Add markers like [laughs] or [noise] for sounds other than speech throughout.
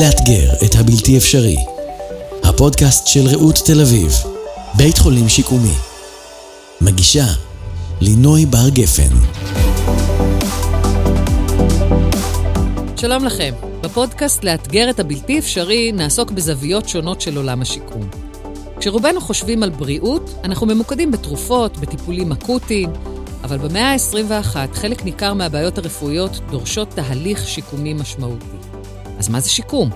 לאתגר את הבלתי אפשרי. הפודקאסט של רעות תל אביב, בית חולים שיקומי. מגישה לינוי בר גפן. שלום לכם. בפודקאסט לאתגר את הבלתי אפשרי נעסוק בזוויות שונות של עולם השיקום. כשרובנו חושבים על בריאות, אנחנו ממוקדים בתרופות, בטיפולים אקוטיים, אבל במאה ה-21 חלק ניכר מהבעיות הרפואיות דורשות תהליך שיקומי משמעותי. אז מה זה שיקום?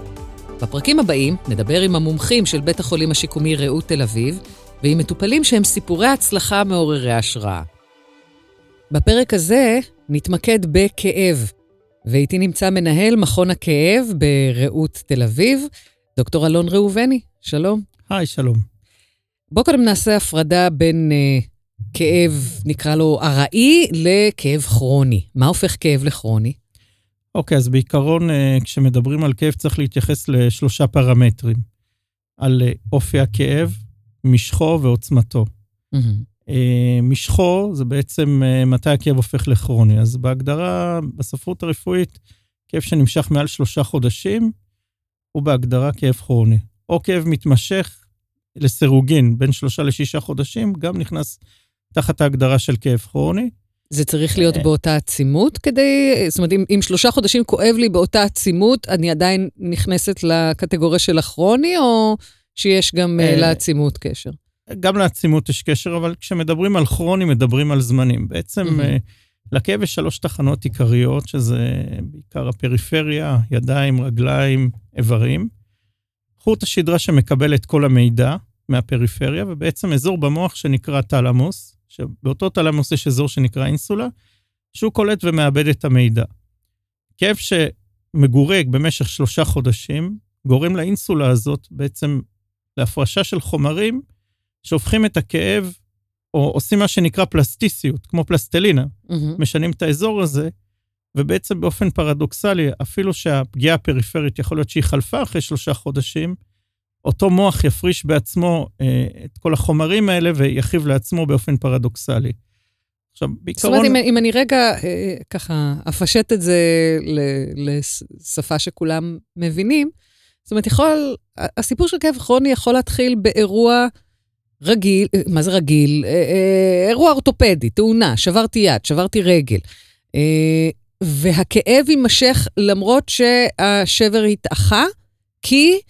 בפרקים הבאים נדבר עם המומחים של בית החולים השיקומי רעות תל אביב, ועם מטופלים שהם סיפורי הצלחה מעוררי השראה. בפרק הזה נתמקד בכאב, ואיתי נמצא מנהל מכון הכאב ברעות תל אביב, דוקטור אלון ראובני. שלום. היי, שלום. בואו קודם נעשה הפרדה בין uh, כאב, נקרא לו ארעי, לכאב כרוני. מה הופך כאב לכרוני? אוקיי, אז בעיקרון, אה, כשמדברים על כאב צריך להתייחס לשלושה פרמטרים. על אה, אופי הכאב, משכו ועוצמתו. Mm-hmm. משכו זה בעצם מתי הכאב הופך לכרוני. אז בהגדרה, בספרות הרפואית, כאב שנמשך מעל שלושה חודשים, הוא בהגדרה כאב כרוני. או כאב מתמשך לסירוגין בין שלושה לשישה חודשים, גם נכנס תחת ההגדרה של כאב כרוני. זה צריך להיות אה. באותה עצימות כדי, זאת אומרת, אם, אם שלושה חודשים כואב לי באותה עצימות, אני עדיין נכנסת לקטגוריה של הכרוני, או שיש גם אה, לעצימות קשר? גם לעצימות יש קשר, אבל כשמדברים על כרוני, מדברים על זמנים. בעצם mm-hmm. לכאב יש שלוש תחנות עיקריות, שזה בעיקר הפריפריה, ידיים, רגליים, איברים. חוט השדרה שמקבל את כל המידע מהפריפריה, ובעצם אזור במוח שנקרא תלמוס, שבאותו תלמוס יש אזור שנקרא אינסולה, שהוא קולט ומאבד את המידע. כאב שמגורג במשך שלושה חודשים, גורם לאינסולה הזאת בעצם להפרשה של חומרים שהופכים את הכאב, או עושים מה שנקרא פלסטיסיות, כמו פלסטלינה, mm-hmm. משנים את האזור הזה, ובעצם באופן פרדוקסלי, אפילו שהפגיעה הפריפרית יכול להיות שהיא חלפה אחרי שלושה חודשים, אותו מוח יפריש בעצמו אה, את כל החומרים האלה ויכיב לעצמו באופן פרדוקסלי. עכשיו, בעיקרון... זאת אומרת, אם, אם אני רגע אה, ככה אפשט את זה לשפה שכולם מבינים, זאת אומרת, יכול, הסיפור של כאב כרוני יכול להתחיל באירוע רגיל, אה, מה זה רגיל? אה, אה, אירוע אורתופדי, תאונה, שברתי יד, שברתי רגל. אה, והכאב יימשך למרות שהשבר התאחה, כי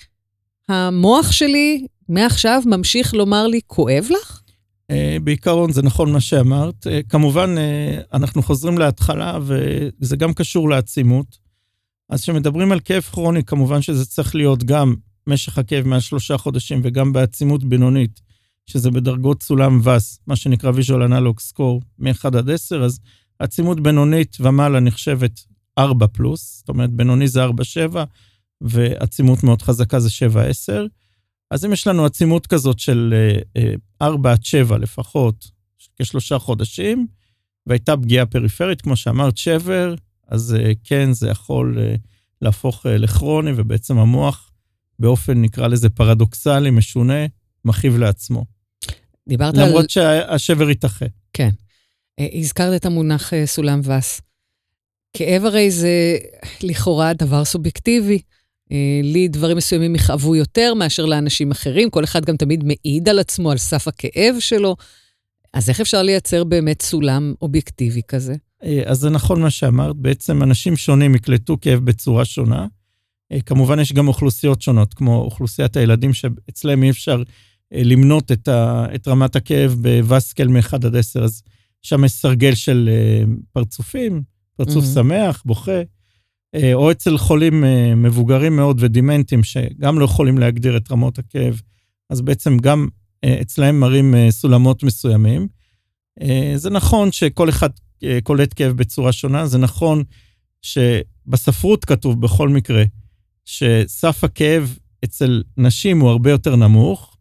המוח שלי מעכשיו ממשיך לומר לי, כואב לך? אה, בעיקרון זה נכון מה שאמרת. אה, כמובן, אה, אנחנו חוזרים להתחלה, וזה גם קשור לעצימות. אז כשמדברים על כאב כרוני, כמובן שזה צריך להיות גם משך הכאב מעל שלושה חודשים וגם בעצימות בינונית, שזה בדרגות סולם וס, מה שנקרא visual analog score, מ-1 עד 10, אז עצימות בינונית ומעלה נחשבת 4 פלוס, זאת אומרת, בינוני זה 4-7, ועצימות מאוד חזקה זה 7-10. אז אם יש לנו עצימות כזאת של 4 אה, עד 7 לפחות, כשלושה חודשים, והייתה פגיעה פריפרית, כמו שאמרת, שבר, אז אה, כן, זה יכול אה, להפוך לכרוני, ובעצם המוח, באופן, נקרא לזה פרדוקסלי, משונה, מכאיב לעצמו. דיברת למרות על... למרות שהשבר ייתכן. כן. הזכרת את המונח סולם וס. כאב הרי זה לכאורה דבר סובייקטיבי. אה, לי דברים מסוימים יכאבו יותר מאשר לאנשים אחרים, כל אחד גם תמיד מעיד על עצמו, על סף הכאב שלו. אז איך אפשר לייצר באמת סולם אובייקטיבי כזה? אה, אז זה נכון מה שאמרת, בעצם אנשים שונים יקלטו כאב בצורה שונה. אה, כמובן יש גם אוכלוסיות שונות, כמו אוכלוסיית הילדים שאצלם אי אפשר למנות את, ה, את רמת הכאב בווסקל מ-1 עד 10, אז שם יש סרגל של פרצופים, פרצוף mm-hmm. שמח, בוכה. אה, או אצל חולים אה, מבוגרים מאוד ודימנטים, שגם לא יכולים להגדיר את רמות הכאב, אז בעצם גם אה, אצלהם מראים סולמות מסוימים. זה נכון שכל אחד קולט כאב בצורה שונה, זה נכון שבספרות כתוב בכל מקרה שסף הכאב אצל נשים הוא הרבה יותר נמוך,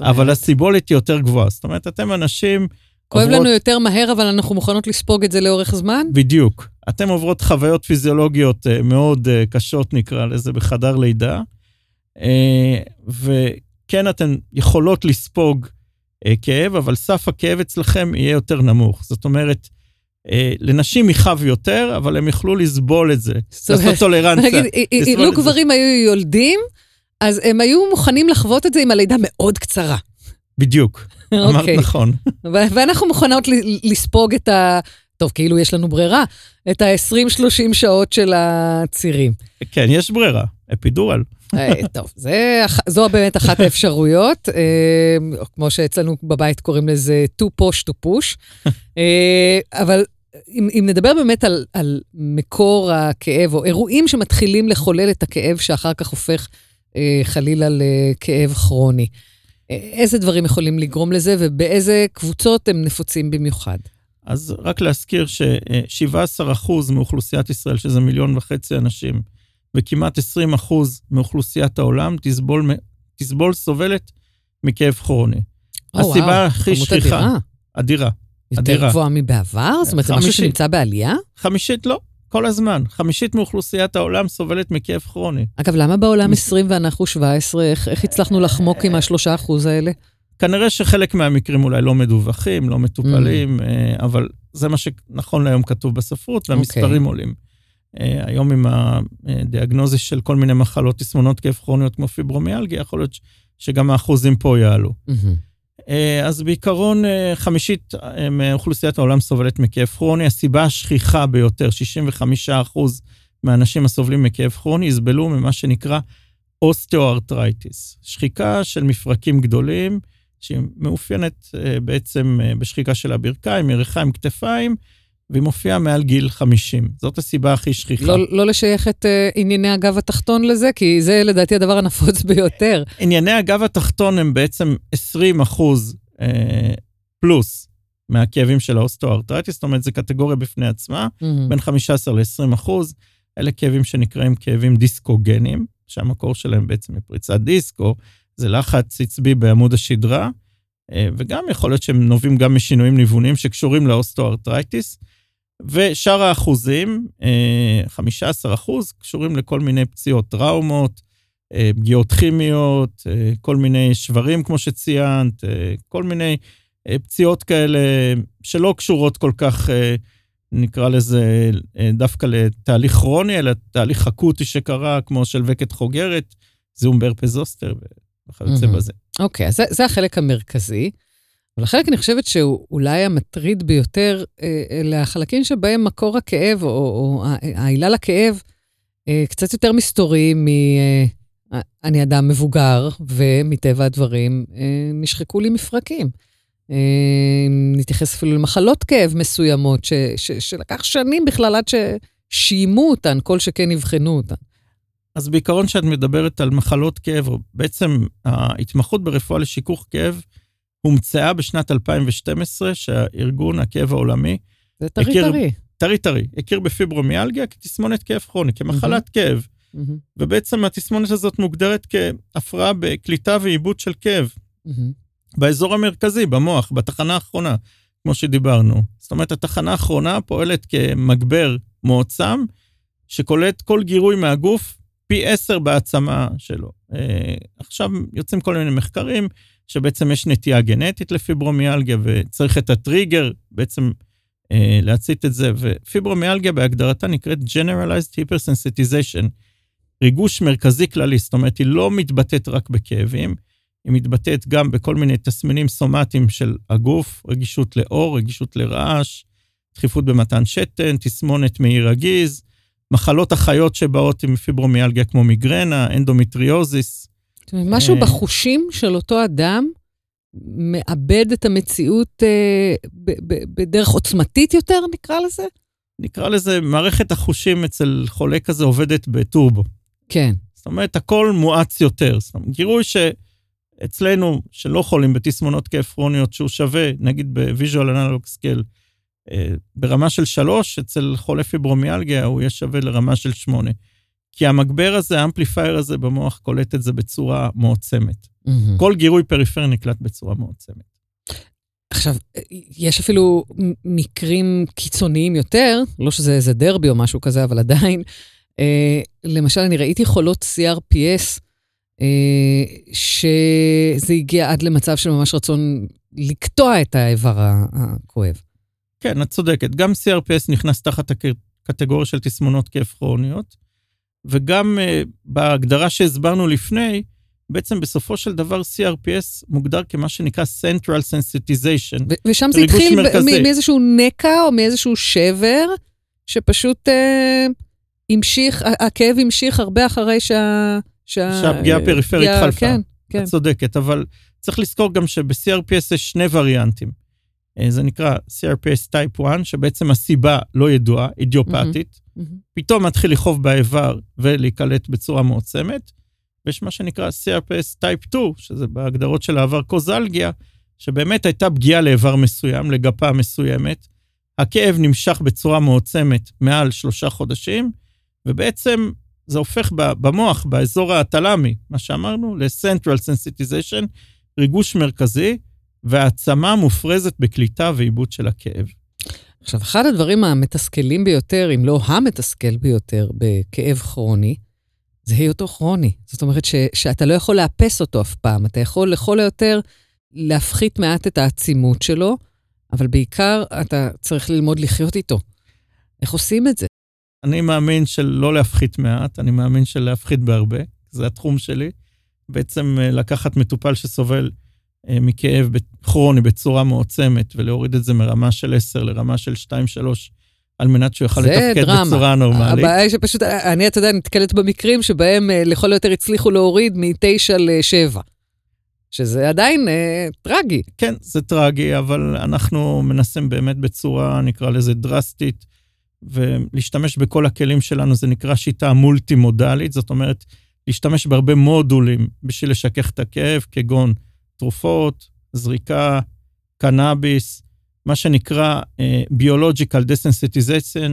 אבל הסיבולת היא יותר גבוהה. זאת אומרת, אתם אנשים... כואב עוברות... לנו יותר מהר, אבל אנחנו מוכנות לספוג את זה לאורך זמן? בדיוק. אתן עוברות חוויות פיזיולוגיות uh, מאוד uh, קשות, נקרא לזה, בחדר לידה, uh, וכן, אתן יכולות לספוג כאב, אבל סף הכאב אצלכם יהיה יותר נמוך. זאת אומרת, אה, לנשים יכאב יותר, אבל הם יכלו לסבול את זה, לעשות טולרנציה. נגיד, אילו גברים היו יולדים, אז הם היו מוכנים לחוות את זה עם הלידה מאוד קצרה. בדיוק, [laughs] אמרת אוקיי. נכון. ואנחנו מוכנות לספוג את ה... טוב, כאילו יש לנו ברירה, את ה-20-30 שעות של הצירים. כן, יש ברירה, אפידורל. אה, [laughs] טוב, זה, זו באמת אחת האפשרויות, אה, כמו שאצלנו בבית קוראים לזה to push to push. אה, אבל אם, אם נדבר באמת על, על מקור הכאב, או אירועים שמתחילים לחולל את הכאב שאחר כך הופך אה, חלילה לכאב כרוני, איזה דברים יכולים לגרום לזה ובאיזה קבוצות הם נפוצים במיוחד? אז רק להזכיר ש-17% מאוכלוסיית ישראל, שזה מיליון וחצי אנשים, וכמעט 20% מאוכלוסיית העולם, תסבול, תסבול סובלת מכאב כרוני. או, הסיבה וואו, הכי שכיחה, אדירה. אדירה. יותר אדירה. גבוהה מבעבר? זאת אומרת, זה משהו. שנמצא בעלייה? חמישית לא, כל הזמן. חמישית מאוכלוסיית העולם סובלת מכאב כרוני. אגב, למה בעולם 20 ואנחנו 17? איך, איך הצלחנו לחמוק עם השלושה אחוז האלה? כנראה שחלק מהמקרים אולי לא מדווחים, לא מטופלים, אה, אבל זה מה שנכון להיום כתוב בספרות, והמספרים עולים. אה, היום עם הדיאגנוזיס של כל מיני מחלות, תסמונות כאב כרוניות כמו פיברומיאלגיה, יכול להיות שגם האחוזים פה יעלו. אה, אז בעיקרון, חמישית מאוכלוסיית העולם סובלת מכאב כרוני. הסיבה השכיחה ביותר, 65% מהאנשים הסובלים מכאב כרוני, יסבלו ממה שנקרא אוסטאו-ארטרייטיס. שחיקה של מפרקים גדולים, שהיא מאופיינת אה, בעצם אה, בשחיקה של הברכיים, ירכיים, כתפיים, והיא מופיעה מעל גיל 50. זאת הסיבה הכי שכיחה. לא, לא לשייך את אה, ענייני הגב התחתון לזה, כי זה לדעתי הדבר הנפוץ ביותר. [laughs] ענייני הגב התחתון הם בעצם 20 אחוז אה, פלוס מהכאבים של האוסטוארטרייטיס, זאת אומרת, זו קטגוריה בפני עצמה, מהמם. בין 15 ל-20 אחוז. אלה כאבים שנקראים כאבים דיסקוגניים, שהמקור שלהם בעצם מפריצת דיסק, או זה לחץ עצבי בעמוד השדרה, אה, וגם יכול להיות שהם נובעים גם משינויים ניווניים שקשורים לאוסטוארטרייטיס. ושאר האחוזים, אה, 15 אחוז, קשורים לכל מיני פציעות, טראומות, אה, פגיעות כימיות, אה, כל מיני שברים, כמו שציינת, אה, כל מיני אה, פציעות כאלה שלא קשורות כל כך, אה, נקרא לזה, אה, דווקא לתהליך כרוני, אלא תהליך אקוטי שקרה, כמו שלווקת חוגרת, זיהום זוסטר וכיוצא מהמם. בזה. אוקיי, אז זה, זה החלק המרכזי. אבל החלק, אני חושבת שהוא אולי המטריד ביותר, אה, אלה החלקים שבהם מקור הכאב, או, או ה- העילה לכאב, אה, קצת יותר מסתורי מ... אה, אני אדם מבוגר, ומטבע הדברים אה, נשחקו לי מפרקים. אה, נתייחס אפילו למחלות כאב מסוימות, ש, ש, שלקח שנים בכלל עד ששיימו אותן, כל שכן יבחנו אותן. אז בעיקרון כשאת מדברת על מחלות כאב, בעצם ההתמחות ברפואה לשיכוך כאב הומצאה בשנת 2012, שהארגון הכאב העולמי, זה טרי הכיר- טרי. טרי טרי, הכיר בפיברומיאלגיה כתסמונת כאב כרוני, כמחלת כאב. מהמם, ובעצם התסמונת הזאת מוגדרת כהפרעה בקליטה ועיבוד של כאב מהמם. באזור המרכזי, במוח, בתחנה האחרונה, כמו שדיברנו. זאת אומרת, התחנה האחרונה פועלת כמגבר מועצם, שקולט כל גירוי מהגוף פי עשר בהעצמה שלו. אה, עכשיו יוצאים כל מיני מחקרים שבעצם יש נטייה גנטית לפיברומיאלגיה וצריך את הטריגר בעצם אה, להצית את זה, ופיברומיאלגיה בהגדרתה נקראת Generalized Hypersensitization, ריגוש מרכזי כללי, זאת אומרת, היא לא מתבטאת רק בכאבים, היא מתבטאת גם בכל מיני תסמינים סומטיים של הגוף, רגישות לאור, רגישות לרעש, דחיפות במתן שתן, תסמונת מעי רגיז, מחלות אחיות שבאות עם פיברומיאלגיה כמו מיגרנה, אנדומטריוזיס. זאת אומרת, משהו אה. בחושים של אותו אדם מאבד את המציאות אה, ב- ב- בדרך עוצמתית יותר, נקרא לזה? נקרא לזה, מערכת החושים אצל חולה כזה עובדת בטורבו. כן. זאת אומרת, הכל מואץ יותר. זאת אומרת, גירוי שאצלנו, שלא חולים בתסמונות כאב כרוניות, שהוא שווה, נגיד ב-visual analog scale, ברמה של שלוש, אצל חולה פיברומיאלגיה הוא יהיה שווה לרמה של שמונה. כי המגבר הזה, ה amplifier הזה במוח, קולט את זה בצורה מועצמת. מהמם. כל גירוי פריפרי נקלט בצורה מועצמת. עכשיו, יש אפילו מקרים קיצוניים יותר, לא שזה איזה דרבי או משהו כזה, אבל עדיין. אה, למשל, אני ראיתי חולות CRPS, אה, שזה הגיע עד למצב של ממש רצון לקטוע את האיבר הכואב. כן, את צודקת. גם CRPS נכנס תחת הקטגוריה של תסמונות כאב כרוניות, וגם uh, בהגדרה שהסברנו לפני, בעצם בסופו של דבר CRPS מוגדר כמה שנקרא Central Sensitization. ושם זה התחיל מאיזשהו נקע או מאיזשהו שבר, שפשוט אה, המשיך, הכאב המשיך הרבה אחרי שה... שה... שהפגיעה הפריפרית חלפה. כן, כן. את צודקת, אבל צריך לזכור גם שב-CRPS יש שני וריאנטים. אה, זה נקרא CRPS טייפ 1, שבעצם הסיבה לא ידועה, אידיופתית. Mm-hmm, mm-hmm. פתאום מתחיל לכאוב באיבר ולהיקלט בצורה מועצמת. ויש מה שנקרא CRPS טייפ 2, שזה בהגדרות של העבר קוזלגיה, שבאמת הייתה פגיעה לאיבר מסוים, לגפה מסוימת. הכאב נמשך בצורה מועצמת מעל שלושה חודשים, ובעצם זה הופך במוח, באזור התלמי, מה שאמרנו, ל-Central Sensitization, ריגוש מרכזי, והעצמה מופרזת בקליטה ועיבוד של הכאב. עכשיו, אחד הדברים המתסכלים ביותר, אם לא המתסכל ביותר, בכאב כרוני, זה היותו כרוני. זאת אומרת ש, שאתה לא יכול לאפס אותו אף פעם, אתה יכול לכל היותר להפחית מעט את העצימות שלו, אבל בעיקר אתה צריך ללמוד לחיות איתו. איך עושים את זה? אני מאמין של לא להפחית מעט, אני מאמין של להפחית בהרבה, זה התחום שלי. בעצם אה, לקחת מטופל שסובל מכאב כרוני בצורה מועצמת ולהוריד את זה מרמה של 10 לרמה של 2-3 על מנת שהוא יוכל לתפקד דרמה. בצורה נורמלית. הבעיה היא שפשוט, אני, אתה יודע, נתקלת במקרים שבהם אה, לכל היותר הצליחו להוריד מ-9 ל-7. שזה עדיין אה, טרגי. כן, זה טרגי, אבל אנחנו מנסים באמת בצורה, נקרא לזה, דרסטית, ולהשתמש בכל הכלים שלנו, זה נקרא שיטה מולטי-מודלית, זאת אומרת, להשתמש בהרבה מודולים בשביל לשכך את הכאב, כגון תרופות, זריקה, קנאביס, מה שנקרא ביולוג'יקל דסנסיטיזציה,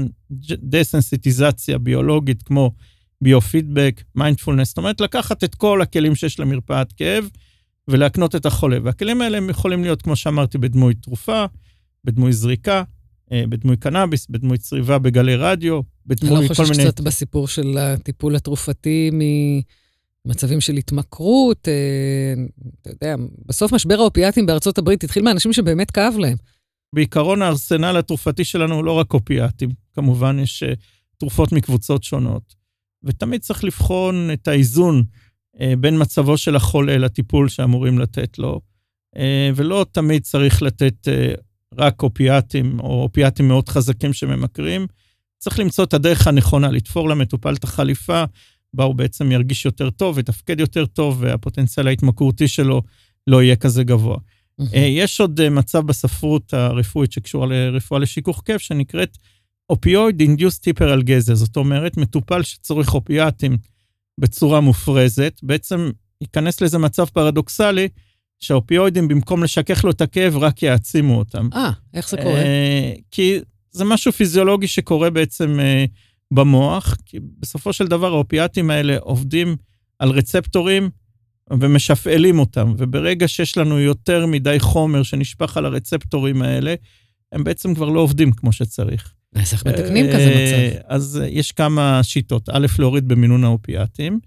דסנסיטיזציה ביולוגית כמו ביו-פידבק, מיינדפולנס, זאת אומרת לקחת את כל הכלים שיש למרפאת כאב ולהקנות את החולה. והכלים האלה הם יכולים להיות, כמו שאמרתי, בדמוי תרופה, בדמוי זריקה, אה, בדמוי קנאביס, בדמוי צריבה בגלי רדיו, בדמוי כל מיני... אני לא חושב שקצת בסיפור של הטיפול התרופתי ממצבים של התמכרות, אה, אתה יודע, בסוף משבר האופיאטים בארצות הברית התחיל מאנשים שבאמת כאב להם. בעיקרון הארסנל התרופתי שלנו הוא לא רק אופיאטים, כמובן יש uh, תרופות מקבוצות שונות. ותמיד צריך לבחון את האיזון uh, בין מצבו של החולה לטיפול שאמורים לתת לו, ולא תמיד צריך לתת רק אופיאטים או אופיאטים מאוד חזקים שממכרים. צריך למצוא את הדרך הנכונה, לתפור למטופל את החליפה, בה הוא בעצם ירגיש יותר טוב, יתפקד יותר טוב, והפוטנציאל ההתמכרותי שלו לא יהיה כזה גבוה. Mm-hmm. יש עוד אה, מצב בספרות הרפואית שקשורה לרפואה לשיכוך כיף, שנקראת אופיואיד אינדיוס היפרלגזיה. זאת אומרת, מטופל שצורך אופיאטים בצורה מופרזת, בעצם ייכנס לאיזה מצב פרדוקסלי, שהאופיואידים, במקום לשכך לו את הכאב, רק יעצימו אותם. אה, איך זה קורה? אה, כי זה משהו פיזיולוגי שקורה בעצם אה, במוח, כי בסופו של דבר האופיאטים האלה עובדים על רצפטורים ומשפעלים אותם, וברגע שיש לנו יותר מדי חומר שנשפך על הרצפטורים האלה, הם בעצם כבר לא עובדים כמו שצריך. אז איך מתקנים כזה מצב? אז יש כמה שיטות. א', להוריד במינון האופיאטים,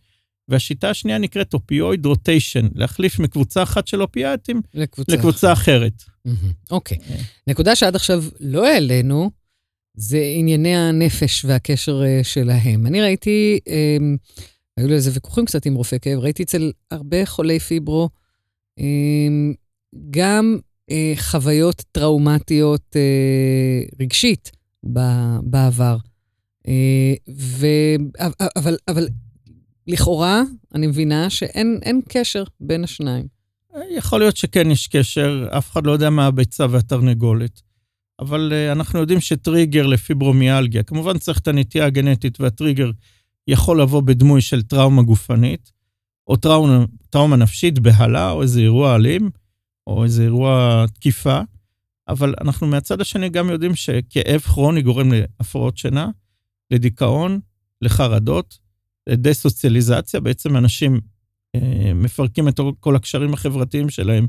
והשיטה השנייה נקראת אופיואיד רוטיישן, להחליף מקבוצה אחת של אופיאטים לקבוצה, לקבוצה אחרת. אוקיי. Okay. נקודה שעד עכשיו לא העלינו, זה ענייני הנפש והקשר אה, שלהם. אני ראיתי היו לי איזה ויכוחים קצת עם רופא כאב, ראיתי אצל הרבה חולי פיברו אמ, גם אה, חוויות טראומטיות אה, רגשית בעבר. אה, ו, אבל, אבל לכאורה, אני מבינה שאין קשר בין השניים. יכול להיות שכן יש קשר, אף אחד לא יודע מה הביצה והתרנגולת. אבל אנחנו יודעים שטריגר לפיברומיאלגיה, כמובן צריך את הנטייה הגנטית והטריגר יכול לבוא בדמוי של טראומה גופנית, או טראומה, טראומה נפשית, בהלה, או איזה אירוע אלים, או איזה אירוע תקיפה, אבל אנחנו מהצד השני גם יודעים שכאב כרוני גורם להפרעות שינה, לדיכאון, לחרדות, לדה-סוציאליזציה, בעצם אנשים אה, מפרקים את כל הקשרים החברתיים שלהם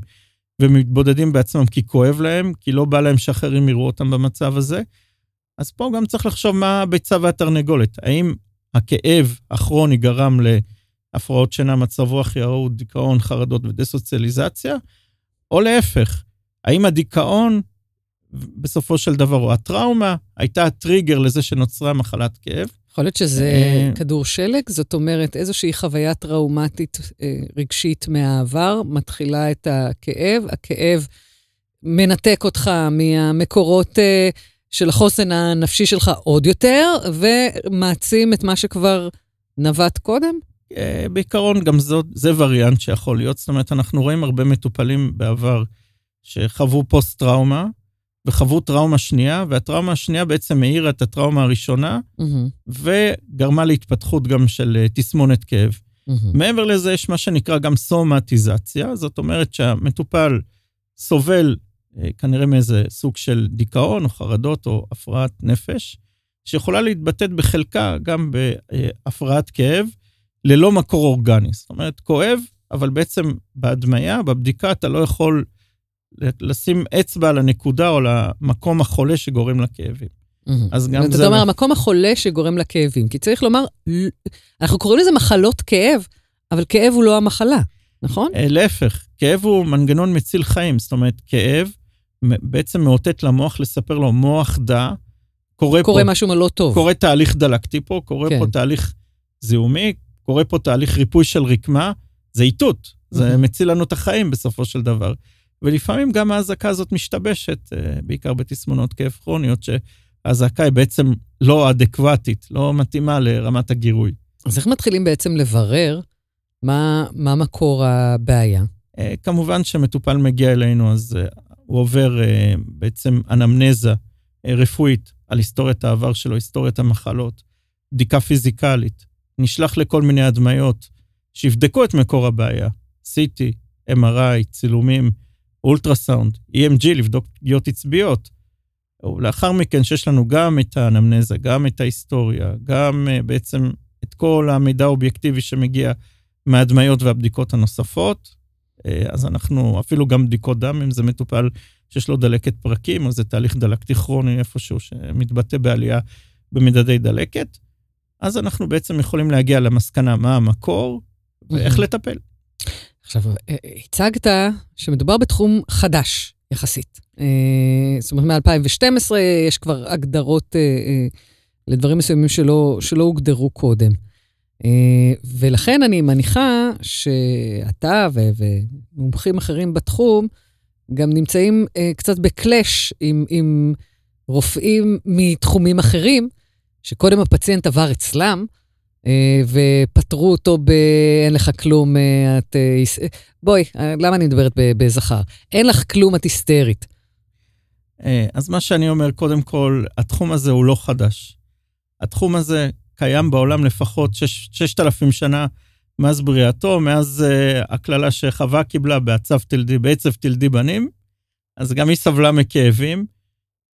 ומתבודדים בעצמם כי כואב להם, כי לא בא להם שאחרים יראו אותם במצב הזה. אז פה גם צריך לחשוב מה הביצה והתרנגולת. האם הכאב הכרוני גרם להפרעות שינה, מצב רוח ירוד, דיכאון, חרדות ודסוציאליזציה, או להפך, האם הדיכאון בסופו של דבר, או הטראומה, הייתה הטריגר לזה שנוצרה מחלת כאב. יכול להיות שזה אה, כדור שלג, זאת אומרת, איזושהי חוויה טראומטית אה, רגשית מהעבר, מתחילה את הכאב, הכאב מנתק אותך מהמקורות אה, של החוסן הנפשי שלך עוד יותר, ומעצים את מה שכבר נבט קודם? בעיקרון גם זאת, זה וריאנט שיכול להיות. זאת אומרת, אנחנו רואים הרבה מטופלים בעבר שחוו פוסט-טראומה, וחוו טראומה שנייה, והטראומה השנייה בעצם מאירה את הטראומה הראשונה, Mm-hmm. וגרמה להתפתחות גם של אה, תסמונת כאב. Mm-hmm. מעבר לזה, יש מה שנקרא גם סומטיזציה, זאת אומרת שהמטופל סובל אה, כנראה מאיזה סוג של דיכאון או חרדות או הפרעת נפש, שיכולה להתבטאת בחלקה גם בהפרעת כאב, ללא מקור אורגני. זאת אומרת, כואב, אבל בעצם בהדמיה, בבדיקה, אתה לא יכול לשים אצבע על הנקודה או למקום החולה שגורם לכאבים. אז גם אתה זה... אומר, המקום החולה שגורם לכאבים. כי צריך לומר, אנחנו קוראים לזה מחלות כאב, אבל כאב הוא לא המחלה, נכון? אה, להפך, כאב הוא מנגנון מציל חיים. זאת אומרת, כאב בעצם מאותת למוח לספר לו, מוח דע, קורה, קורה פה, משהו לא טוב. קורה תהליך דלקתי פה, קורה כן. פה תהליך זיהומי, קורה פה תהליך ריפוי של רקמה, זה איתות, זה מהמם. מציל לנו את החיים בסופו של דבר. ולפעמים גם האזעקה הזאת משתבשת, אה, בעיקר בתסמונות כאב כרוניות, שהאזעקה היא בעצם לא אדקוותית, לא מתאימה לרמת הגירוי. אז איך מתחילים בעצם לברר מה, מה מקור הבעיה? אה, כמובן שמטופל מגיע אלינו, אז אה, הוא עובר בעצם אנמנזה רפואית על היסטוריית העבר שלו, היסטוריית המחלות, בדיקה פיזיקלית, נשלח לכל מיני הדמיות שיבדקו את מקור הבעיה, CT, MRI, צילומים, אולטרסאונד, EMG, לבדוק פגיעות עצביות. ולאחר מכן, שיש לנו גם את האנמנזה, גם את ההיסטוריה, גם אה, בעצם את כל המידע האובייקטיבי שמגיע מההדמיות והבדיקות הנוספות, אה, אז אנחנו, אפילו גם בדיקות דם, אם זה מטופל שיש לו דלקת פרקים, או זה תהליך דלקתי כרוני איפשהו שמתבטא בעלייה במדדי דלקת, אז אנחנו בעצם יכולים להגיע למסקנה מה המקור ואיך. לטפל. עכשיו, אה, הצגת שמדובר בתחום חדש יחסית. אה, זאת אומרת, מ-2012 יש כבר הגדרות אה, לדברים מסוימים שלא, שלא הוגדרו קודם. ולכן אני מניחה שאתה ומומחים אחרים בתחום גם נמצאים קצת בקלאש עם, עם רופאים מתחומים אחרים, שקודם הפציינט עבר אצלם, ופטרו אותו ב... אין לך כלום, אה, את... אה, אה, בואי, אה, למה אני מדברת בזכר? אין לך כלום, את היסטרית. אה, אז מה שאני אומר, קודם כל, התחום הזה הוא לא חדש. התחום הזה קיים בעולם לפחות שש- 6,000 שנה מאז בריאתו, מאז הקללה שחווה קיבלה בעצב תלדי, בעצב תלדי בנים, אז גם היא סבלה מכאבים.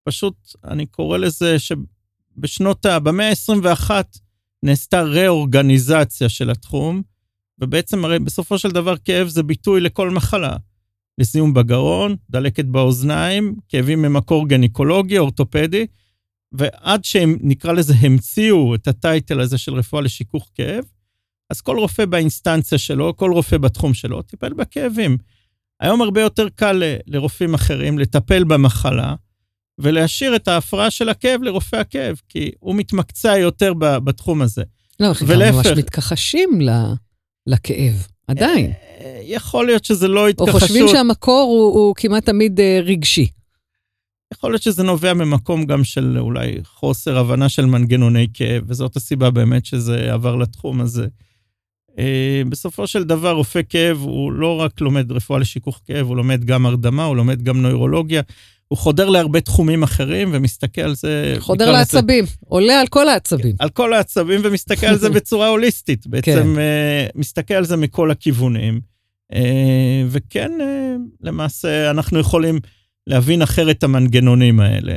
פשוט, אני קורא לזה שבשנות ה... במאה ה-21 נעשתה ראורגניזציה של התחום, ובעצם הרי בסופו של דבר כאב זה ביטוי לכל מחלה. לזיהום בגרון, דלקת באוזניים, כאבים ממקור גניקולוגי, אורתופדי, ועד שהם, נקרא לזה, המציאו את הטייטל הזה של רפואה לשיכוך כאב, אז כל רופא באינסטנציה שלו, כל רופא בתחום שלו, טיפל בכאבים. היום הרבה יותר קל לרופאים אחרים לטפל במחלה ולהשאיר את ההפרעה של הכאב לרופא הכאב, כי הוא מתמקצע יותר בתחום הזה. לא, אנחנו ולהפך. ממש מתכחשים ל- לכאב, עדיין. אה, יכול להיות שזה לא או התכחשות. חושבים שהמקור הוא, הוא כמעט תמיד אה, רגשי. יכול להיות שזה נובע ממקום גם של אולי חוסר הבנה של מנגנוני כאב, וזאת הסיבה באמת שזה עבר לתחום הזה. אה, בסופו של דבר, רופא כאב הוא לא רק לומד רפואה לשיכוך כאב, הוא לומד גם הרדמה, הוא לומד גם נוירולוגיה, הוא חודר להרבה תחומים אחרים ומסתכל על זה... חודר לעצבים, עולה על כל העצבים. על כל העצבים ומסתכל על זה [laughs] בצורה הוליסטית. בעצם כן. מסתכל על זה מכל הכיוונים. אה, וכן, אה, למעשה, אנחנו יכולים להבין אחרת את המנגנונים האלה.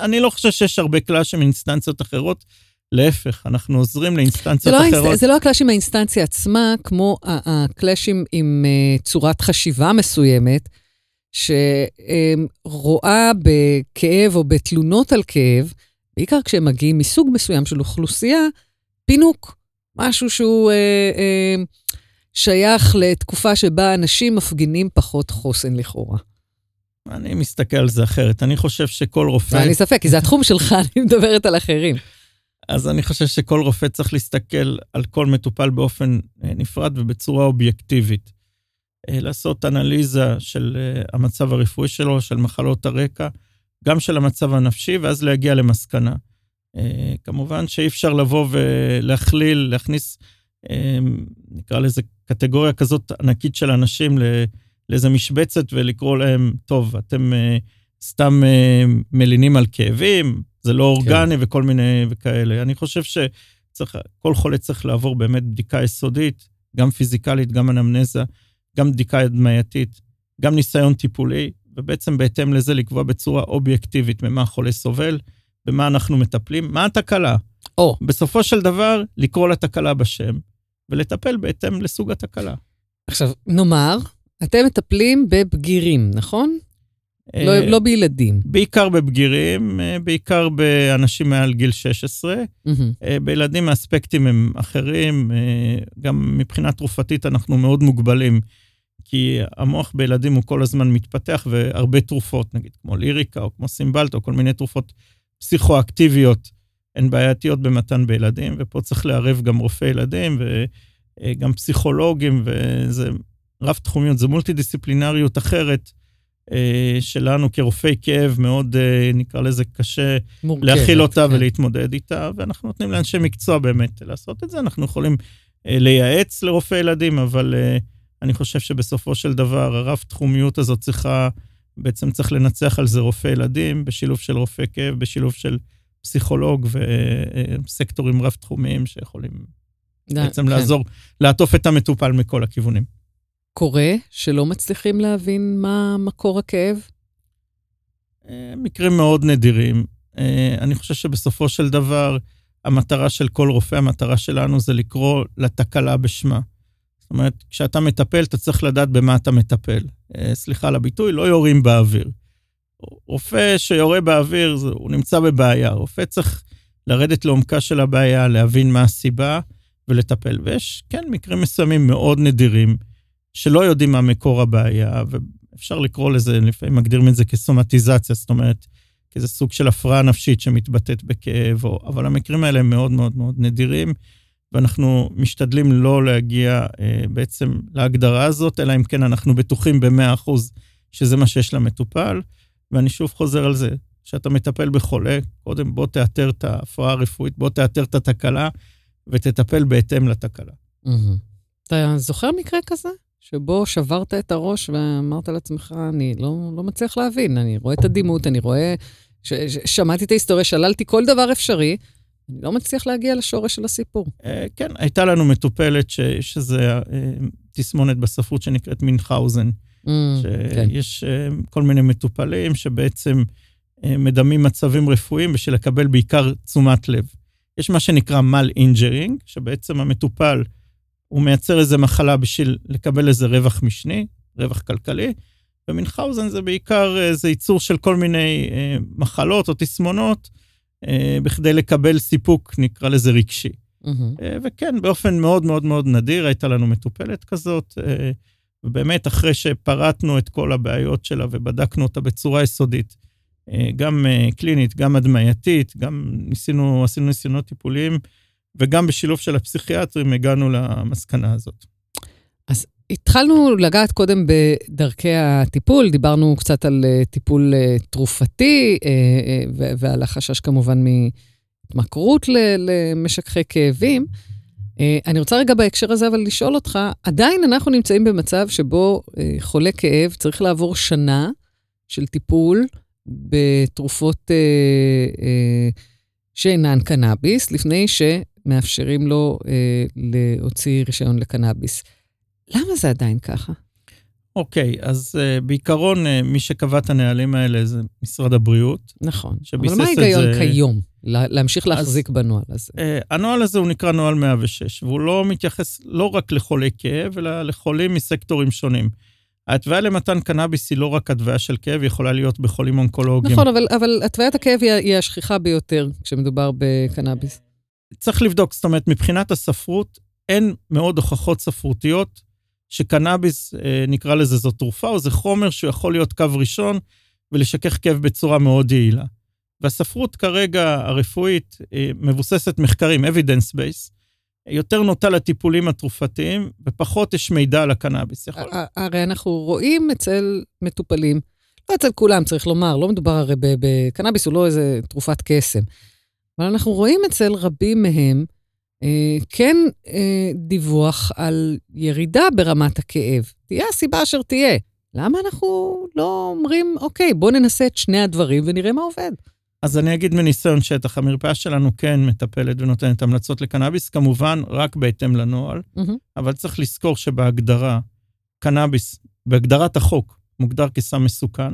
אני לא חושב שיש הרבה קלאשים מאינסטנציות אחרות, להפך, אנחנו עוזרים זה לאינסטנציות לא, אחרות. האינס- זה לא הקלאש עם האינסטנציה עצמה, כמו הקלאשים עם צורת חשיבה מסוימת, שרואה בכאב או בתלונות על כאב, בעיקר כשהם מגיעים מסוג מסוים של אוכלוסייה, פינוק, משהו שהוא אה, אה, שייך לתקופה שבה אנשים מפגינים פחות חוסן לכאורה. אני מסתכל על זה אחרת. אני חושב שכל רופא... אין לי ספק, כי זה התחום שלך, [laughs] אני מדברת על אחרים. אז אני חושב שכל רופא צריך להסתכל על כל מטופל באופן אה, נפרד ובצורה אובייקטיבית. אה, לעשות אנליזה של אה, המצב הרפואי שלו, של מחלות הרקע, גם של המצב הנפשי, ואז להגיע למסקנה. כמובן שאי אפשר לבוא ולהכליל, להכניס, נקרא לזה קטגוריה כזאת ענקית של אנשים לאיזה משבצת ולקרוא להם, טוב, אתם סתם מלינים על כאבים, זה לא כן. אורגני כן. וכל מיני וכאלה. אני חושב שכל חולה צריך לעבור באמת בדיקה יסודית, גם פיזיקלית, גם אנמנזה, גם בדיקה הדמייתית, גם ניסיון טיפולי, ובעצם בהתאם לזה לקבוע בצורה אובייקטיבית ממה החולה סובל, במה אנחנו מטפלים, מה התקלה. או. בסופו של דבר, לקרוא לתקלה בשם, ולטפל בהתאם לסוג התקלה. עכשיו, נאמר, אתם מטפלים בבגירים, נכון? לא, אה, לא בילדים. בעיקר בבגירים, אה, בעיקר באנשים מעל גיל 16. Mm-hmm. בילדים האספקטים הם אחרים, גם מבחינה תרופתית אנחנו מאוד מוגבלים, כי המוח בילדים הוא כל הזמן מתפתח, והרבה תרופות, נגיד כמו ליריקה או כמו סימבלט או כל מיני תרופות פסיכואקטיביות, הן בעייתיות במתן בילדים, ופה צריך לערב גם רופאי ילדים וגם פסיכולוגים, וזה רב תחומיות, זה מולטי דיסציפלינריות אחרת. אה, שלנו כרופאי כאב מאוד, אה, נקרא לזה, קשה מורכבת, להכיל אותה כן. ולהתמודד איתה, ואנחנו נותנים לאנשי מקצוע באמת לעשות את זה. אנחנו יכולים אה, לייעץ לרופאי ילדים, אבל אני חושב שבסופו של דבר הרב-תחומיות הזאת צריכה, בעצם צריך לנצח על זה רופאי ילדים, בשילוב של רופא כאב, בשילוב של פסיכולוג וסקטורים רב-תחומיים שיכולים בעצם כן. לעזור, לעטוף את המטופל מכל הכיוונים. קורה שלא מצליחים להבין מה מקור הכאב? אה, מקרים מאוד נדירים. אה, אני חושב שבסופו של דבר, המטרה של כל רופא, המטרה שלנו זה לקרוא לתקלה בשמה. זאת אומרת, כשאתה מטפל, אתה צריך לדעת במה אתה מטפל. אה, סליחה על הביטוי, לא יורים באוויר. רופא שיורה באוויר, הוא נמצא בבעיה. רופא צריך לרדת לעומקה של הבעיה, להבין מה הסיבה ולטפל. ויש, כן, מקרים מסוימים מאוד נדירים. שלא יודעים מה מקור הבעיה, ואפשר לקרוא לזה, לפעמים מגדירים את זה כסומטיזציה, זאת אומרת, כאיזה סוג של הפרעה נפשית שמתבטאת בכאב, או, אבל המקרים האלה הם מאוד מאוד מאוד נדירים, ואנחנו משתדלים לא להגיע אה, בעצם להגדרה הזאת, אלא אם כן אנחנו בטוחים ב-100% שזה מה שיש למטופל. ואני שוב חוזר על זה, כשאתה מטפל בחולה, קודם בוא תאתר את ההפרעה הרפואית, בוא תאתר את התקלה, ותטפל בהתאם לתקלה. Mm-hmm. אתה זוכר מקרה כזה? שבו שברת את הראש ואמרת לעצמך, אני לא, לא מצליח להבין, אני רואה את הדימות, אני רואה, ש, ש, שמעתי את ההיסטוריה, שללתי כל דבר אפשרי, אני לא מצליח להגיע לשורש של הסיפור. אה, כן, הייתה לנו מטופלת שיש איזו אה, תסמונת בספרות שנקראת מינכאוזן. Mm, שיש כן. כל מיני מטופלים שבעצם מדמים מצבים רפואיים בשביל לקבל בעיקר תשומת לב. יש מה שנקרא malingering, שבעצם המטופל הוא מייצר איזה מחלה בשביל לקבל איזה רווח משני, רווח כלכלי, ומינכאוזן זה בעיקר איזה ייצור של כל מיני מחלות או תסמונות, בכדי לקבל סיפוק, נקרא לזה רגשי. Mm-hmm. אה, וכן, באופן מאוד מאוד מאוד נדיר הייתה לנו מטופלת כזאת, אה, ובאמת, אחרי שפרטנו את כל הבעיות שלה ובדקנו אותה בצורה יסודית, אה, גם אה, קלינית, גם הדמייתית, גם ניסינו, עשינו ניסיונות טיפוליים, וגם בשילוב של הפסיכיאטרים הגענו למסקנה הזאת. התחלנו לגעת קודם בדרכי הטיפול, דיברנו קצת על אה, טיפול אה, תרופתי אה, ועל החשש כמובן מהתמכרות למשככי כאבים. אני רוצה רגע בהקשר הזה אבל לשאול אותך, עדיין אנחנו נמצאים במצב שבו חולה כאב צריך לעבור שנה של טיפול בתרופות שאינן קנאביס, לפני ש... מאפשרים לו להוציא רישיון לקנאביס. למה זה עדיין ככה? אוקיי, okay, אז uh, בעיקרון, uh, מי שקבע את הנהלים האלה זה משרד הבריאות. נכון. אבל מה ההיגיון זה... כיום? להמשיך להחזיק אז, בנוהל הזה. Uh, הנוהל הזה הוא נקרא נוהל 106, והוא לא מתייחס לא רק לחולי כאב, אלא לחולים מסקטורים שונים. ההתוויה למתן קנאביס היא לא רק התוויה של כאב, היא יכולה להיות בחולים אונקולוגיים. נכון, אבל, אבל התוויית הכאב היא, היא השכיחה ביותר כשמדובר בקנאביס. צריך לבדוק, זאת אומרת, מבחינת הספרות, אין מאוד הוכחות ספרותיות שקנאביס, אה, נקרא לזה, זו תרופה, או זה חומר שיכול להיות קו ראשון ולשכך כאב בצורה מאוד יעילה. והספרות כרגע הרפואית אה, מבוססת מחקרים, evidence base, יותר נוטה לטיפולים התרופתיים, ופחות יש מידע על הקנאביס. יכול... הרי אנחנו רואים אצל מטופלים, לא אצל כולם, צריך לומר, לא מדובר הרי בקנאביס, הוא לא איזה תרופת קסם. אבל אנחנו רואים אצל רבים מהם כן אה, דיווח על ירידה ברמת הכאב. תהיה הסיבה אשר תהיה. למה אנחנו לא אומרים, אוקיי, בואו ננסה את שני הדברים ונראה מה עובד? אז אני אגיד מניסיון שטח, המרפאה שלנו כן מטפלת ונותנת המלצות לקנאביס, כמובן רק בהתאם לנוהל, mm-hmm. אבל צריך לזכור שבהגדרה, קנאביס, בהגדרת החוק, מוגדר כסם מסוכן.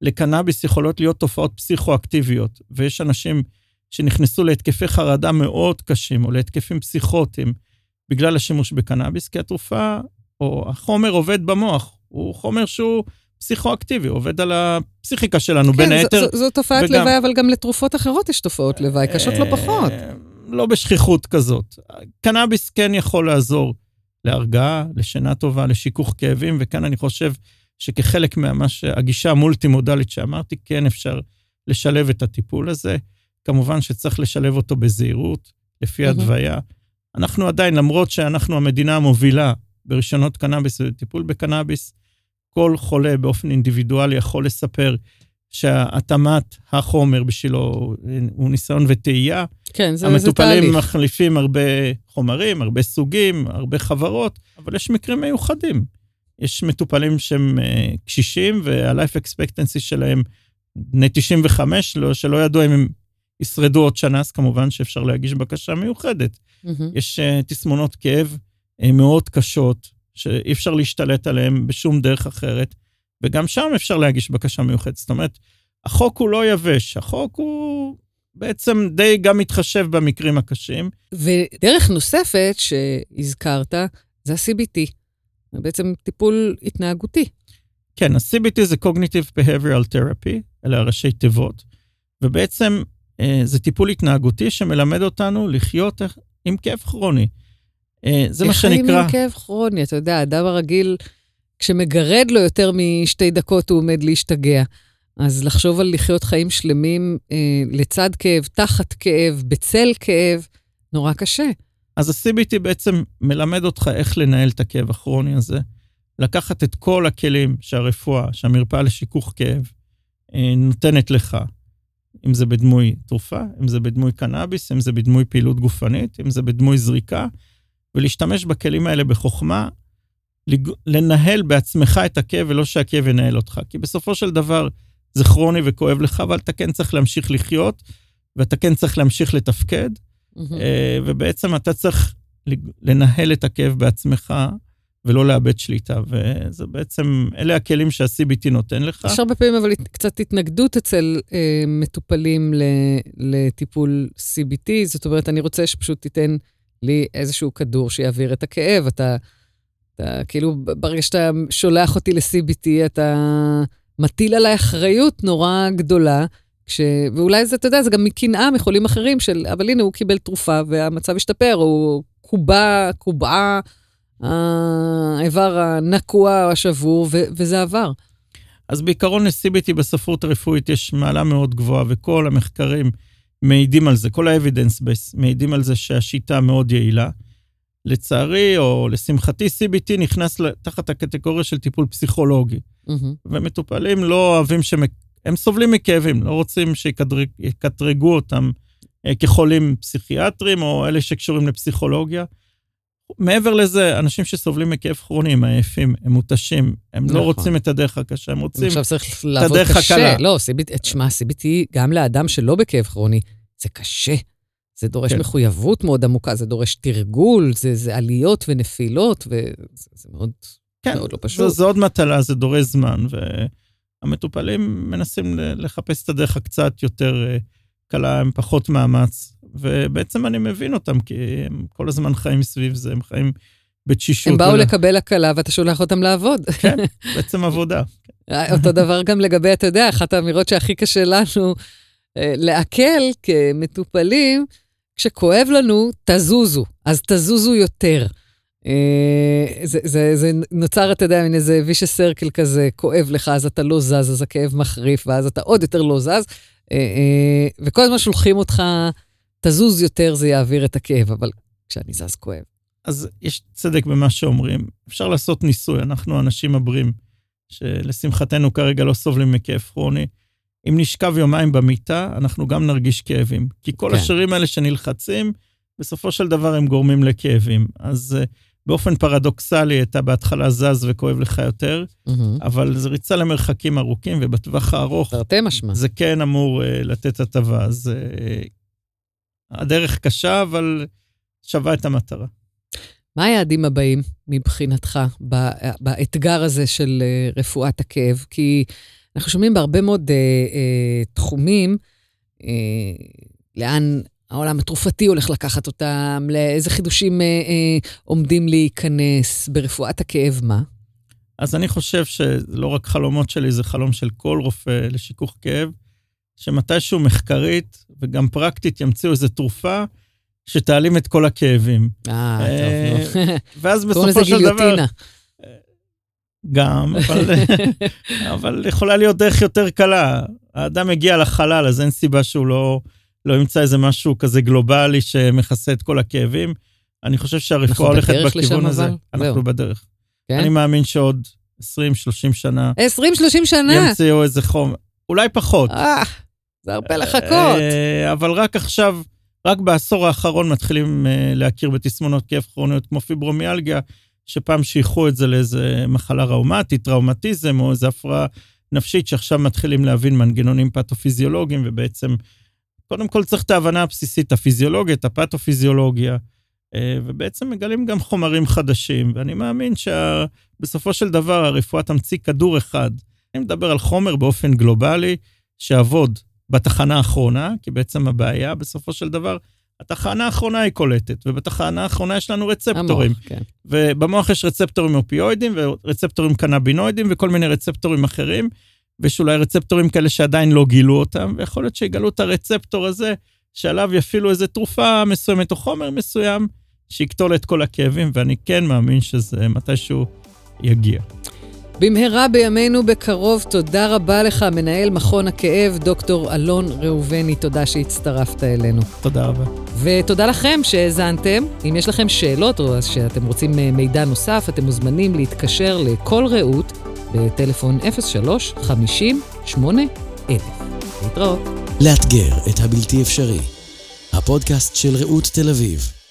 לקנאביס יכולות להיות תופעות פסיכואקטיביות, ויש אנשים שנכנסו להתקפי חרדה מאוד קשים, או להתקפים פסיכוטיים, בגלל השימוש בקנאביס, כי התרופה, או החומר עובד במוח, הוא חומר שהוא פסיכואקטיבי, עובד על הפסיכיקה שלנו, כן, בין היתר. כן, זו, זו תופעת וגם... לוואי, אבל גם לתרופות אחרות יש תופעות לוואי, קשות לא פחות. אה, לא בשכיחות כזאת. קנאביס כן יכול לעזור להרגעה, לשינה טובה, לשיכוך כאבים, וכאן אני חושב שכחלק מהגישה המולטי-מודלית שאמרתי, כן אפשר לשלב את הטיפול הזה. כמובן שצריך לשלב אותו בזהירות, לפי הדוויה. אנחנו עדיין, למרות שאנחנו המדינה המובילה ברישיונות קנאביס וטיפול בקנאביס, כל חולה באופן אינדיבידואלי יכול לספר שהתאמת החומר בשבילו הוא ניסיון וטעייה. כן, זה, זה תהליך. המטופלים מחליפים הרבה חומרים, הרבה סוגים, הרבה חברות, אבל יש מקרים מיוחדים. יש מטופלים שהם uh, קשישים וה-life expectancy שלהם בני 95, לא, שלא ידעו אם הם ישרדו עוד שנה, אז כמובן שאפשר להגיש בקשה מיוחדת. Mm-hmm. יש uh, תסמונות כאב uh, מאוד קשות, שאי אפשר להשתלט עליהן בשום דרך אחרת, וגם שם אפשר להגיש בקשה מיוחדת. זאת אומרת, החוק הוא לא יבש, החוק הוא בעצם די גם מתחשב במקרים הקשים. ודרך נוספת שהזכרת, זה ה-CBT, זה בעצם טיפול התנהגותי. כן, ה-CBT זה Cognitive Behavioral Therapy, אלה הראשי תיבות, ובעצם זה טיפול התנהגותי שמלמד אותנו לחיות עם כאב כרוני. אה, זה מה שנקרא... איך חיים עם כאב כרוני? אתה יודע, האדם הרגיל, כשמגרד לו יותר משתי דקות הוא עומד להשתגע. אז לחשוב על לחיות חיים שלמים אה, לצד כאב, תחת כאב, בצל כאב, נורא קשה. אז ה-CBT בעצם מלמד אותך איך לנהל את הכאב הכרוני הזה, לקחת את כל הכלים שהרפואה, שהמרפאה לשיכוך כאב אה, נותנת לך, אם זה בדמוי תרופה, אם זה בדמוי קנאביס, אם זה בדמוי פעילות גופנית, אם זה בדמוי זריקה, ולהשתמש בכלים האלה בחוכמה, לנהל בעצמך את הכאב ולא שהכאב ינהל אותך. כי בסופו של דבר זה כרוני וכואב לך, אבל אתה כן צריך להמשיך לחיות, ואתה כן צריך להמשיך לתפקד, mm-hmm. ובעצם אתה צריך לנהל את הכאב בעצמך, ולא לאבד שליטה, וזה בעצם, אלה הכלים שה-CBT נותן לך. יש הרבה פעמים אבל קצת התנגדות אצל אה, מטופלים לטיפול CBT, זאת אומרת, אני רוצה שפשוט תיתן לי איזשהו כדור שיעביר את הכאב. אתה, אתה כאילו, ברגע שאתה שולח אותי ל-CBT, אתה מטיל עליי אחריות נורא גדולה. כש... ואולי זה, אתה יודע, זה גם מקנאה מחולים אחרים של, אבל הנה, הוא קיבל תרופה והמצב השתפר, הוא קובע, קובעה האיבר הנקוע השבור, ו- וזה עבר. אז בעיקרון ל-CBT בספרות הרפואית יש מעלה מאוד גבוהה, וכל המחקרים מעידים על זה, כל ה-evidence base מעידים על זה שהשיטה מאוד יעילה. לצערי, או לשמחתי, CBT נכנס תחת הקטגוריה של טיפול פסיכולוגי. Mm-hmm. ומטופלים לא אוהבים שהם הם סובלים מכאבים, לא רוצים שיקטרגו אותם אה, כחולים פסיכיאטרים או אלה שקשורים לפסיכולוגיה. מעבר לזה, אנשים שסובלים מכאב כרוני הם עייפים, הם מותשים, הם לא נכון. לא רוצים את הדרך הקשה, הם רוצים את הדרך הקלה. לא, תשמע, CBT, גם לאדם שלא בכאב כרוני, זה קשה. זה דורש כן. מחויבות מאוד עמוקה, זה דורש תרגול, זה, זה עליות ונפילות, וזה מאוד, כן, מאוד לא פשוט. זה, זה עוד מטלה, זה דורש זמן, והמטופלים מנסים לחפש את הדרך הקצת יותר אה, קלה, עם פחות מאמץ, ובעצם אני מבין אותם, כי הם כל הזמן חיים סביב זה, הם חיים בתשישות. הם באו ולה... לקבל הקלה ואתה שולח אותם לעבוד. כן, [laughs] בעצם עבודה. אותו דבר גם לגבי, אתה יודע, אחת האמירות שהכי קשה לנו אה, לעכל כמטופלים, כשכואב לנו, תזוזו, אז תזוזו יותר. זה, זה, זה נוצר, אתה יודע, מין איזה וישה סרקל כזה, כואב לך, אז אתה לא זז, אז הכאב מחריף, ואז אתה עוד יותר לא זז, וכל הזמן שולחים אותך, תזוז יותר, זה יעביר את הכאב, אבל כשאני זז כואב. אז יש צדק במה שאומרים. אפשר לעשות ניסוי, אנחנו אנשים הבריאים, שלשמחתנו כרגע לא סובלים מכאב כרוני. אם נשכב יומיים במיטה, אנחנו גם נרגיש כאבים. כי כל כן. השרירים האלה שנלחצים, בסופו של דבר הם גורמים לכאבים. אז uh, באופן פרדוקסלי, אתה בהתחלה זז וכואב לך יותר, mm-hmm. אבל זה ריצה למרחקים ארוכים, ובטווח הארוך, תרתי משמע. זה כן אמור uh, לתת הטבה. אז uh, הדרך קשה, אבל שווה את המטרה. מה היעדים הבאים מבחינתך באתגר הזה של רפואת הכאב? כי אנחנו שומעים בהרבה מאוד אה, אה, תחומים אה, לאן העולם התרופתי הולך לקחת אותם, לאיזה חידושים אה, אה, עומדים להיכנס, ברפואת הכאב, מה? אז אני חושב שלא רק חלומות שלי, זה חלום של כל רופא לשיכוך כאב, שמתישהו מחקרית וגם פרקטית ימציאו איזו תרופה שתעלים את כל הכאבים. אה, טוב, נו. ואז בסופו של דבר... גם, אבל, אבל יכולה להיות דרך יותר קלה. האדם מגיע לחלל, אז אין סיבה שהוא לא, לא ימצא איזה משהו כזה גלובלי שמכסה את כל הכאבים. אני חושב שהרפואה הולכת בכיוון הזה. אבל? אנחנו זהו. בדרך. כן? אני מאמין שעוד 20-30 שנה... 20-30 שנה? ימציאו איזה חום. אולי פחות. זה הרבה לחכות. אה, אבל רק עכשיו, רק בעשור האחרון מתחילים אה, להכיר בתסמונות כאב כרוניות כמו פיברומיאלגיה. שפעם שייכו את זה לאיזה מחלה ראומטית, טראומטיזם, או איזו הפרעה נפשית, שעכשיו מתחילים להבין מנגנונים פתופיזיולוגיים, ובעצם, קודם כל צריך את ההבנה הבסיסית, הפיזיולוגית, הפתופיזיולוגיה, אה, ובעצם מגלים גם חומרים חדשים, ואני מאמין שבסופו של דבר הרפואה תמציא כדור אחד. אני מדבר על חומר באופן גלובלי, שעבוד בתחנה האחרונה, כי בעצם הבעיה בסופו של דבר התחנה האחרונה היא קולטת, ובתחנה האחרונה יש לנו רצפטורים. המוח, כן. ובמוח יש רצפטורים אופיואידים, ורצפטורים קנבינואידים, וכל מיני רצפטורים אחרים, ויש אולי רצפטורים כאלה שעדיין לא גילו אותם, ויכול להיות שיגלו את הרצפטור הזה, שעליו יפעילו איזו תרופה מסוימת או חומר מסוים, שיקטול את כל הכאבים, ואני כן מאמין שזה מתישהו יגיע. במהרה בימינו בקרוב, תודה רבה לך, מנהל מכון הכאב, דוקטור אלון ראובני, תודה שהצטרפת אלינו. תודה רבה. ותודה לכם שהאזנתם. אם יש לכם שאלות או שאתם רוצים אה, מידע נוסף, אתם מוזמנים להתקשר לכל רעות בטלפון 03 50 8000. להתראות. לאתגר את הבלתי אפשרי, הפודקאסט של רעות תל אביב.